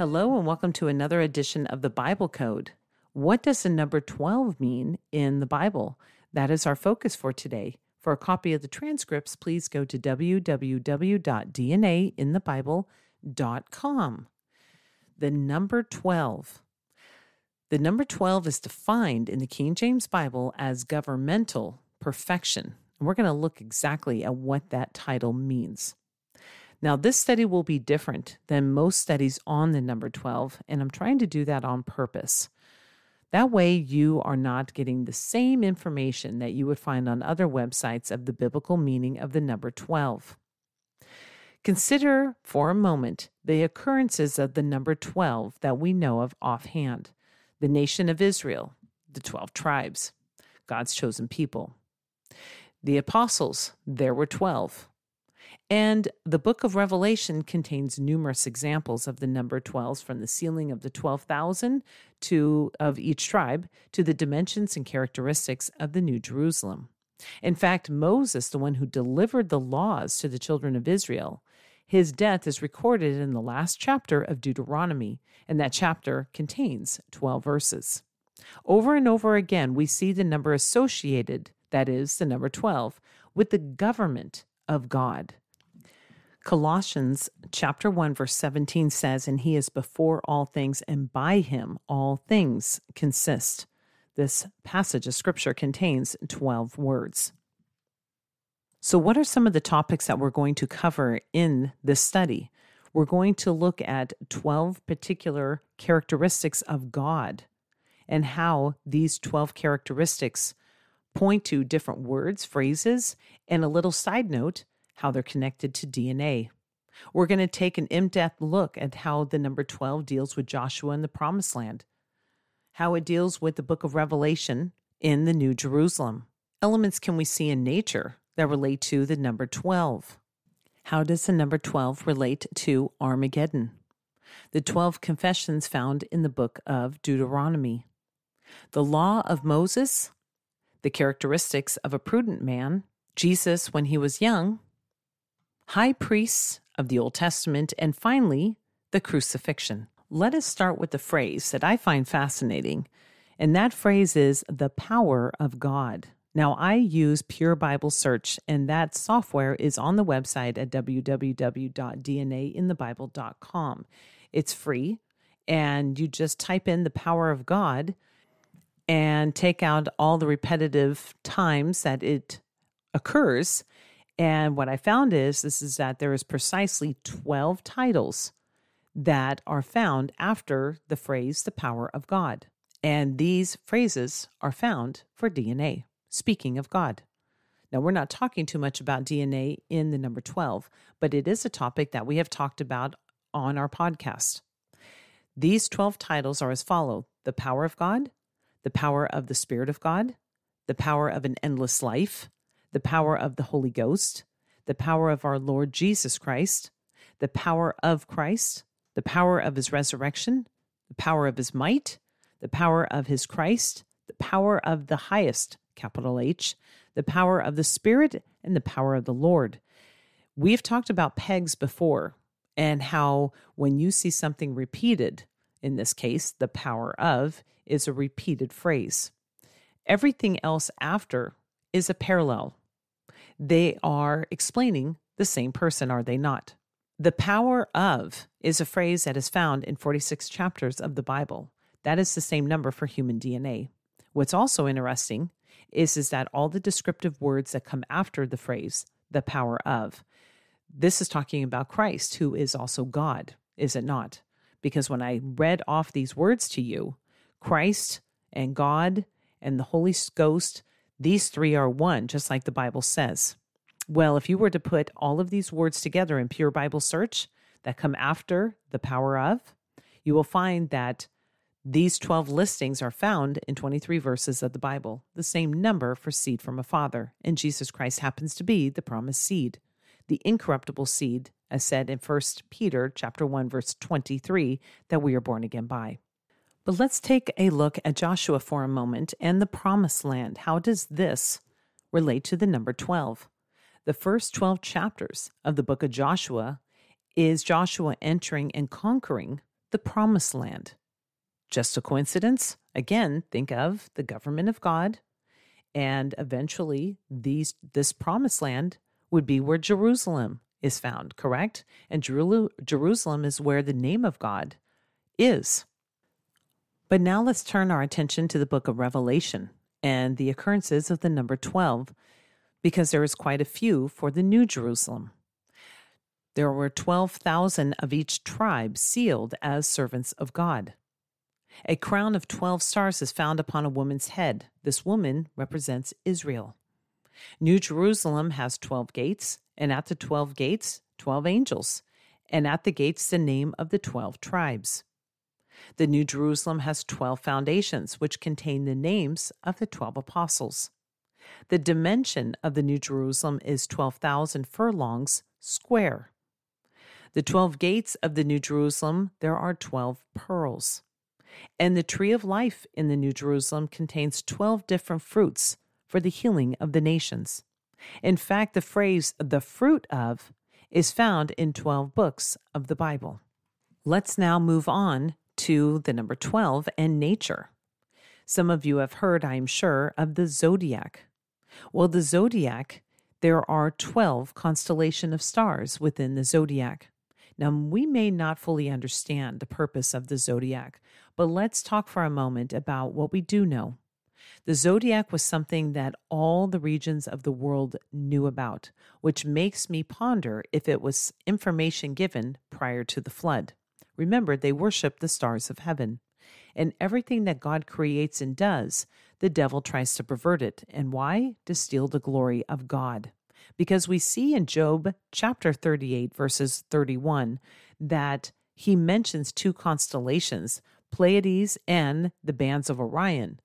Hello, and welcome to another edition of the Bible Code. What does the number 12 mean in the Bible? That is our focus for today. For a copy of the transcripts, please go to www.dnainthebible.com. The number 12. The number 12 is defined in the King James Bible as governmental perfection. And we're going to look exactly at what that title means. Now, this study will be different than most studies on the number 12, and I'm trying to do that on purpose. That way, you are not getting the same information that you would find on other websites of the biblical meaning of the number 12. Consider for a moment the occurrences of the number 12 that we know of offhand the nation of Israel, the 12 tribes, God's chosen people. The apostles, there were 12. And the book of Revelation contains numerous examples of the number 12s from the sealing of the 12,000 to of each tribe to the dimensions and characteristics of the New Jerusalem. In fact, Moses, the one who delivered the laws to the children of Israel, his death is recorded in the last chapter of Deuteronomy, and that chapter contains 12 verses. Over and over again, we see the number associated, that is, the number 12, with the government of God. Colossians chapter 1 verse 17 says, "And he is before all things, and by him all things consist." This passage of scripture contains 12 words. So, what are some of the topics that we're going to cover in this study? We're going to look at 12 particular characteristics of God and how these 12 characteristics point to different words, phrases, and a little side note how they're connected to DNA. We're going to take an in depth look at how the number 12 deals with Joshua and the Promised Land, how it deals with the book of Revelation in the New Jerusalem. Elements can we see in nature that relate to the number 12? How does the number 12 relate to Armageddon? The 12 confessions found in the book of Deuteronomy. The law of Moses, the characteristics of a prudent man, Jesus when he was young, high priests of the Old Testament, and finally, the crucifixion. Let us start with the phrase that I find fascinating, and that phrase is the power of God. Now, I use Pure Bible Search, and that software is on the website at www.dnainthebible.com. It's free, and you just type in the power of God and take out all the repetitive times that it occurs and what I found is this is that there is precisely 12 titles that are found after the phrase the power of God. And these phrases are found for DNA, speaking of God. Now, we're not talking too much about DNA in the number 12, but it is a topic that we have talked about on our podcast. These 12 titles are as follow the power of God, the power of the Spirit of God, the power of an endless life, the power of the Holy Ghost, the power of our Lord Jesus Christ, the power of Christ, the power of his resurrection, the power of his might, the power of his Christ, the power of the highest, capital H, the power of the Spirit, and the power of the Lord. We've talked about pegs before and how when you see something repeated, in this case, the power of is a repeated phrase. Everything else after is a parallel they are explaining the same person, are they not? The power of is a phrase that is found in 46 chapters of the Bible. That is the same number for human DNA. What's also interesting is, is that all the descriptive words that come after the phrase, the power of, this is talking about Christ, who is also God, is it not? Because when I read off these words to you, Christ and God and the Holy Ghost these three are one, just like the Bible says. Well, if you were to put all of these words together in pure Bible search that come after the power of, you will find that these 12 listings are found in 23 verses of the Bible, the same number for seed from a father, and Jesus Christ happens to be the promised seed, the incorruptible seed, as said in 1 Peter chapter 1 verse 23 that we are born again by. But let's take a look at Joshua for a moment and the promised land. How does this relate to the number 12? The first 12 chapters of the book of Joshua is Joshua entering and conquering the promised land. Just a coincidence? Again, think of the government of God, and eventually these this promised land would be where Jerusalem is found, correct? And Jerusalem is where the name of God is. But now let's turn our attention to the book of Revelation and the occurrences of the number 12, because there is quite a few for the New Jerusalem. There were 12,000 of each tribe sealed as servants of God. A crown of 12 stars is found upon a woman's head. This woman represents Israel. New Jerusalem has 12 gates, and at the 12 gates, 12 angels, and at the gates, the name of the 12 tribes. The New Jerusalem has 12 foundations, which contain the names of the 12 apostles. The dimension of the New Jerusalem is 12,000 furlongs square. The 12 gates of the New Jerusalem, there are 12 pearls. And the tree of life in the New Jerusalem contains 12 different fruits for the healing of the nations. In fact, the phrase the fruit of is found in 12 books of the Bible. Let's now move on to the number 12 and nature. Some of you have heard, I am sure, of the zodiac. Well, the zodiac, there are 12 constellation of stars within the zodiac. Now, we may not fully understand the purpose of the zodiac, but let's talk for a moment about what we do know. The zodiac was something that all the regions of the world knew about, which makes me ponder if it was information given prior to the flood. Remember, they worship the stars of heaven. And everything that God creates and does, the devil tries to pervert it. And why? To steal the glory of God. Because we see in Job chapter 38, verses 31, that he mentions two constellations, Pleiades and the bands of Orion.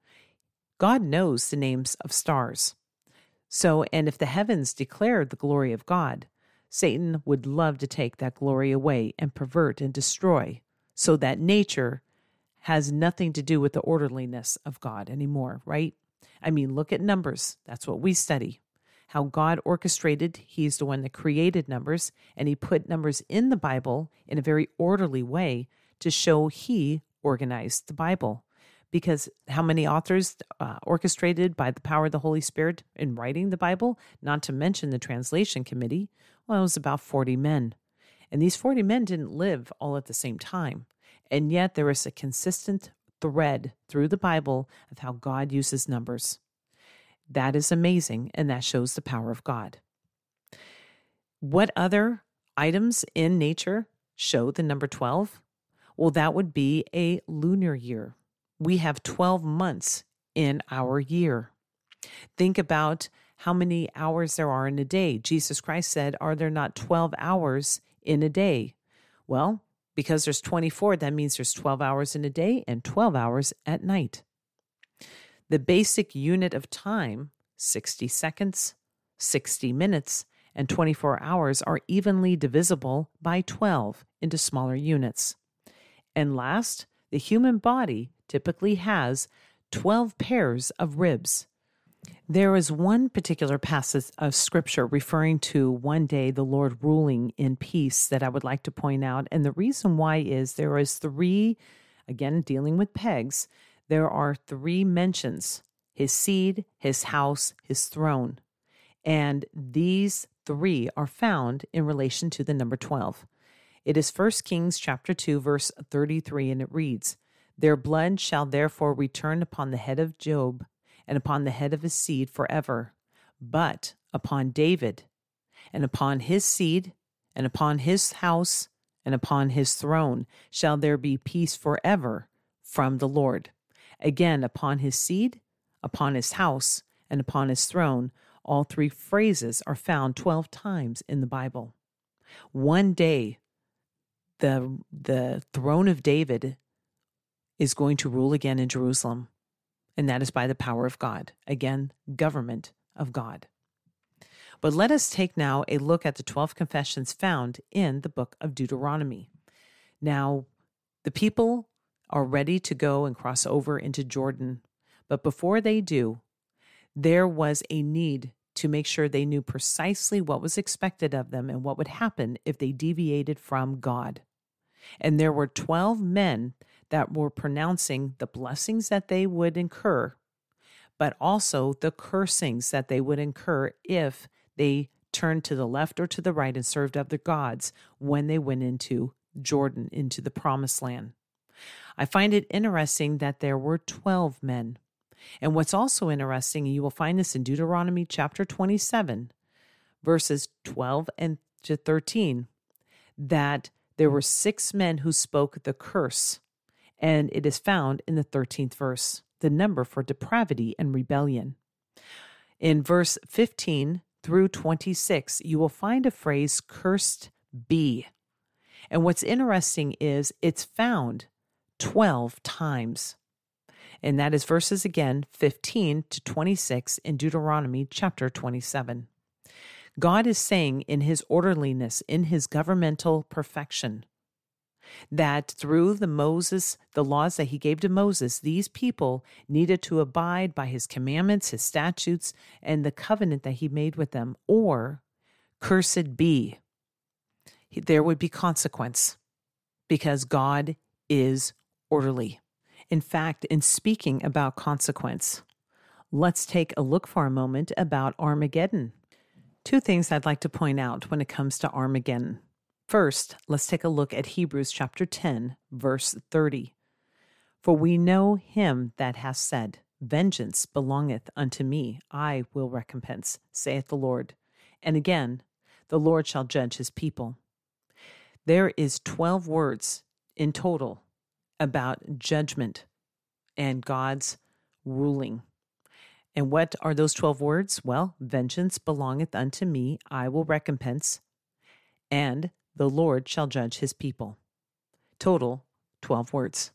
God knows the names of stars. So, and if the heavens declare the glory of God, Satan would love to take that glory away and pervert and destroy so that nature has nothing to do with the orderliness of God anymore, right? I mean, look at numbers. That's what we study. How God orchestrated, He's the one that created numbers, and He put numbers in the Bible in a very orderly way to show He organized the Bible. Because how many authors uh, orchestrated by the power of the Holy Spirit in writing the Bible, not to mention the translation committee? Well, it was about 40 men. And these 40 men didn't live all at the same time. And yet there is a consistent thread through the Bible of how God uses numbers. That is amazing, and that shows the power of God. What other items in nature show the number 12? Well, that would be a lunar year. We have 12 months in our year. Think about how many hours there are in a day. Jesus Christ said, Are there not 12 hours in a day? Well, because there's 24, that means there's 12 hours in a day and 12 hours at night. The basic unit of time, 60 seconds, 60 minutes, and 24 hours, are evenly divisible by 12 into smaller units. And last, the human body typically has 12 pairs of ribs. There is one particular passage of scripture referring to one day the Lord ruling in peace that I would like to point out. And the reason why is there is three, again, dealing with pegs, there are three mentions his seed, his house, his throne. And these three are found in relation to the number 12. It is 1 Kings chapter 2 verse 33 and it reads, "Their blood shall therefore return upon the head of Joab and upon the head of his seed forever, but upon David, and upon his seed, and upon his house, and upon his throne shall there be peace forever from the Lord. Again, upon his seed, upon his house, and upon his throne, all three phrases are found 12 times in the Bible. One day, the, the throne of David is going to rule again in Jerusalem and that is by the power of God. Again, government of God. But let us take now a look at the 12 confessions found in the book of Deuteronomy. Now, the people are ready to go and cross over into Jordan, but before they do, there was a need to make sure they knew precisely what was expected of them and what would happen if they deviated from God. And there were 12 men that were pronouncing the blessings that they would incur, but also the cursings that they would incur if they turned to the left or to the right and served other gods when they went into Jordan, into the promised land. I find it interesting that there were 12 men. And what's also interesting, you will find this in Deuteronomy chapter 27, verses 12 and to 13, that there were six men who spoke the curse, and it is found in the 13th verse, the number for depravity and rebellion. In verse 15 through 26, you will find a phrase, cursed be. And what's interesting is it's found 12 times. And that is verses again 15 to 26 in Deuteronomy chapter 27. God is saying in his orderliness, in his governmental perfection, that through the Moses, the laws that he gave to Moses, these people needed to abide by his commandments, his statutes, and the covenant that he made with them, or cursed be. There would be consequence because God is orderly. In fact, in speaking about consequence, let's take a look for a moment about Armageddon. Two things I'd like to point out when it comes to Armageddon. First, let's take a look at Hebrews chapter 10, verse 30. For we know him that hath said, Vengeance belongeth unto me, I will recompense, saith the Lord. And again, the Lord shall judge his people. There is 12 words in total about judgment and God's ruling. And what are those 12 words? Well, vengeance belongeth unto me, I will recompense, and the Lord shall judge his people. Total 12 words.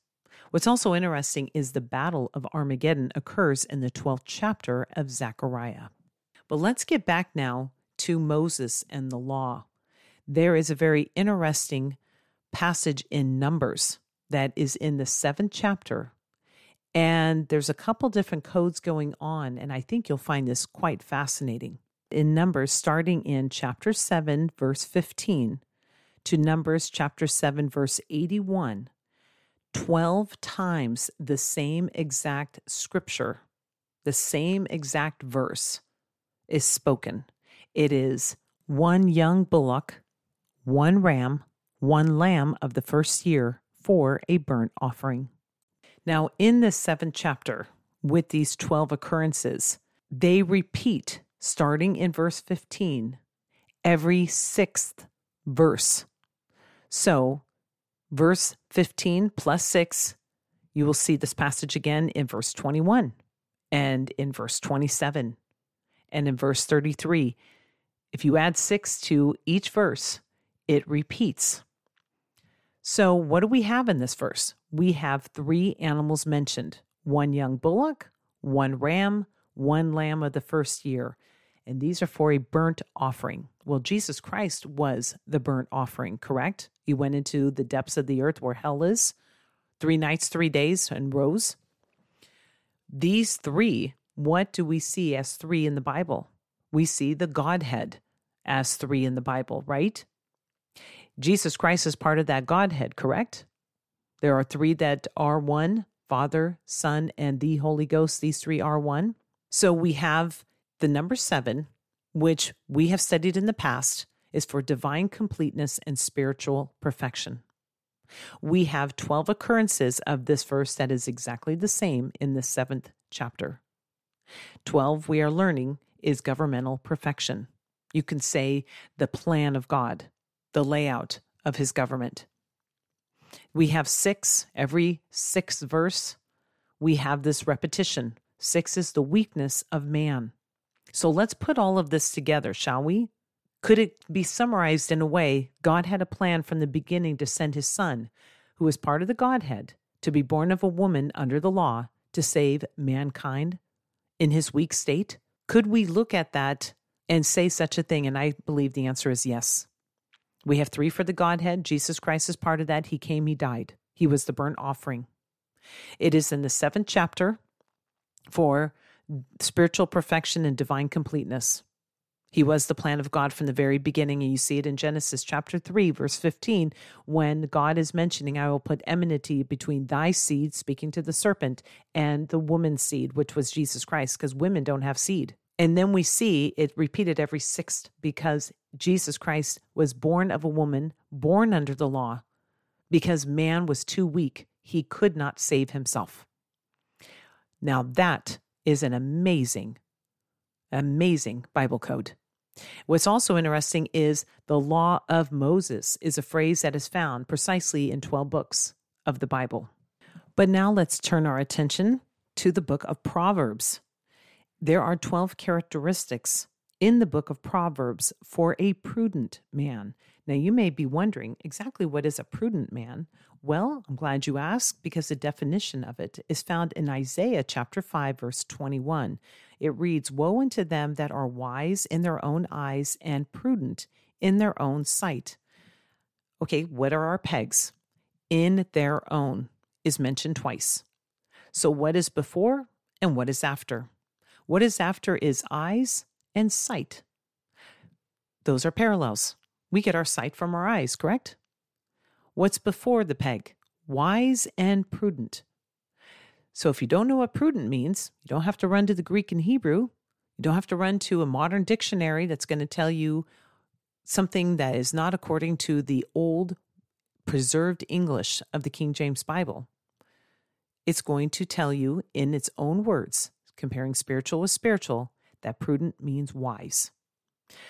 What's also interesting is the Battle of Armageddon occurs in the 12th chapter of Zechariah. But let's get back now to Moses and the law. There is a very interesting passage in Numbers that is in the seventh chapter. And there's a couple different codes going on, and I think you'll find this quite fascinating. In Numbers, starting in chapter 7, verse 15, to Numbers chapter 7, verse 81, 12 times the same exact scripture, the same exact verse is spoken. It is one young bullock, one ram, one lamb of the first year for a burnt offering. Now, in this seventh chapter, with these 12 occurrences, they repeat, starting in verse 15, every sixth verse. So, verse 15 plus 6, you will see this passage again in verse 21 and in verse 27 and in verse 33. If you add 6 to each verse, it repeats. So, what do we have in this verse? We have three animals mentioned one young bullock, one ram, one lamb of the first year. And these are for a burnt offering. Well, Jesus Christ was the burnt offering, correct? He went into the depths of the earth where hell is, three nights, three days, and rose. These three, what do we see as three in the Bible? We see the Godhead as three in the Bible, right? Jesus Christ is part of that Godhead, correct? There are three that are one Father, Son, and the Holy Ghost. These three are one. So we have the number seven, which we have studied in the past, is for divine completeness and spiritual perfection. We have 12 occurrences of this verse that is exactly the same in the seventh chapter. 12, we are learning, is governmental perfection. You can say the plan of God the layout of his government. We have six, every sixth verse, we have this repetition. Six is the weakness of man. So let's put all of this together, shall we? Could it be summarized in a way God had a plan from the beginning to send his son, who is part of the Godhead, to be born of a woman under the law to save mankind in his weak state? Could we look at that and say such a thing? And I believe the answer is yes. We have three for the Godhead. Jesus Christ is part of that. He came, He died. He was the burnt offering. It is in the seventh chapter for spiritual perfection and divine completeness. He was the plan of God from the very beginning. And you see it in Genesis chapter 3, verse 15, when God is mentioning, I will put enmity between thy seed, speaking to the serpent, and the woman's seed, which was Jesus Christ, because women don't have seed. And then we see it repeated every sixth because Jesus Christ was born of a woman, born under the law, because man was too weak. He could not save himself. Now, that is an amazing, amazing Bible code. What's also interesting is the law of Moses is a phrase that is found precisely in 12 books of the Bible. But now let's turn our attention to the book of Proverbs. There are 12 characteristics in the book of Proverbs for a prudent man. Now, you may be wondering exactly what is a prudent man? Well, I'm glad you asked because the definition of it is found in Isaiah chapter 5, verse 21. It reads Woe unto them that are wise in their own eyes and prudent in their own sight. Okay, what are our pegs? In their own is mentioned twice. So, what is before and what is after? What is after is eyes and sight. Those are parallels. We get our sight from our eyes, correct? What's before the peg? Wise and prudent. So if you don't know what prudent means, you don't have to run to the Greek and Hebrew. You don't have to run to a modern dictionary that's going to tell you something that is not according to the old preserved English of the King James Bible. It's going to tell you in its own words, comparing spiritual with spiritual, that prudent means wise.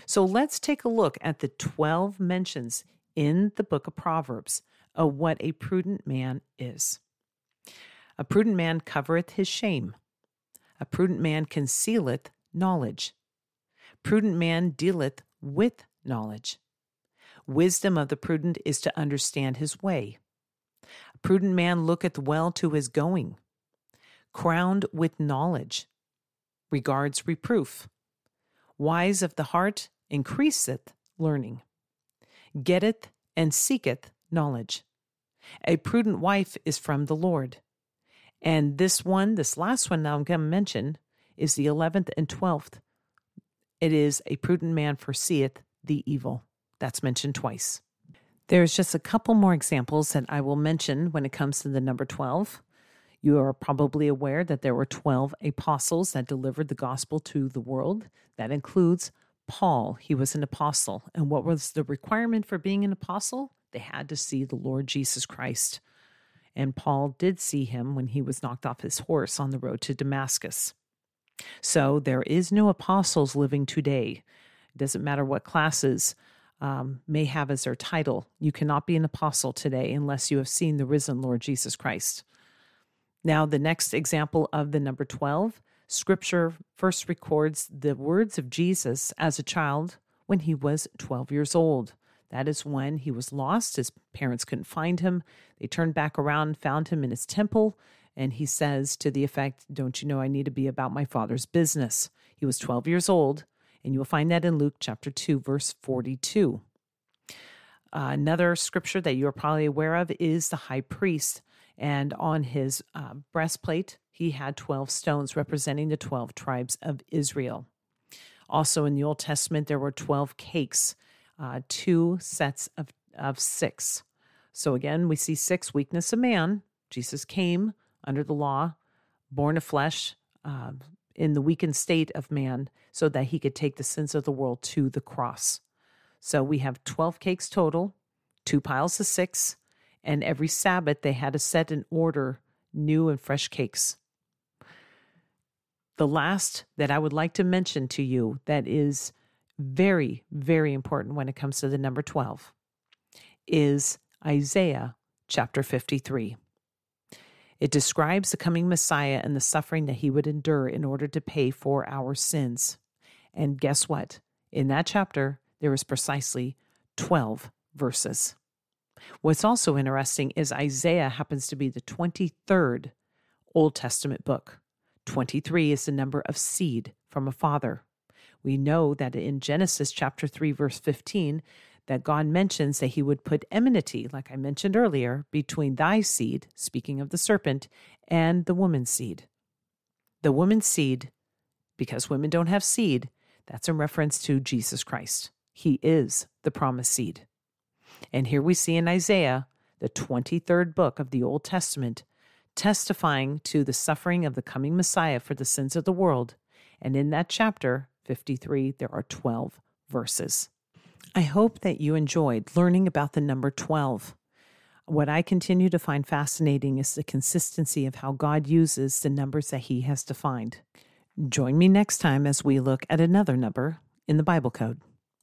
So let's take a look at the 12 mentions in the book of Proverbs of what a prudent man is. A prudent man covereth his shame. A prudent man concealeth knowledge. Prudent man dealeth with knowledge. Wisdom of the prudent is to understand his way. A prudent man looketh well to his going. Crowned with knowledge, regards reproof. Wise of the heart increaseth learning. Getteth and seeketh knowledge. A prudent wife is from the Lord. And this one, this last one now I'm going to mention, is the 11th and 12th. It is a prudent man foreseeth the evil. That's mentioned twice. There's just a couple more examples that I will mention when it comes to the number 12. You are probably aware that there were 12 apostles that delivered the gospel to the world. That includes Paul. He was an apostle. And what was the requirement for being an apostle? They had to see the Lord Jesus Christ and Paul did see him when he was knocked off his horse on the road to Damascus. So there is no apostles living today. It doesn't matter what classes um, may have as their title. You cannot be an apostle today unless you have seen the risen Lord Jesus Christ. Now, the next example of the number 12, scripture first records the words of Jesus as a child when he was 12 years old. That is when he was lost. His parents couldn't find him. They turned back around, found him in his temple, and he says to the effect, Don't you know I need to be about my father's business? He was 12 years old, and you will find that in Luke chapter 2, verse 42. Uh, another scripture that you're probably aware of is the high priest. And on his uh, breastplate, he had 12 stones representing the 12 tribes of Israel. Also in the Old Testament, there were 12 cakes uh, two sets of, of six. So again, we see six weakness of man. Jesus came under the law, born of flesh, uh, in the weakened state of man, so that he could take the sins of the world to the cross. So we have 12 cakes total, two piles of six, and every Sabbath they had to set in order new and fresh cakes. The last that I would like to mention to you that is very, very important when it comes to the number 12 is Isaiah chapter 53. It describes the coming Messiah and the suffering that he would endure in order to pay for our sins. And guess what? In that chapter, there is precisely 12 verses. What's also interesting is Isaiah happens to be the 23rd Old Testament book. 23 is the number of seed from a father. We know that in Genesis chapter 3 verse 15 that God mentions that he would put enmity, like I mentioned earlier, between thy seed, speaking of the serpent, and the woman's seed. The woman's seed, because women don't have seed, That's in reference to Jesus Christ. He is the promised seed. And here we see in Isaiah, the 23rd book of the Old Testament, testifying to the suffering of the coming Messiah for the sins of the world. And in that chapter, 53, there are 12 verses. I hope that you enjoyed learning about the number 12. What I continue to find fascinating is the consistency of how God uses the numbers that He has defined. Join me next time as we look at another number in the Bible Code.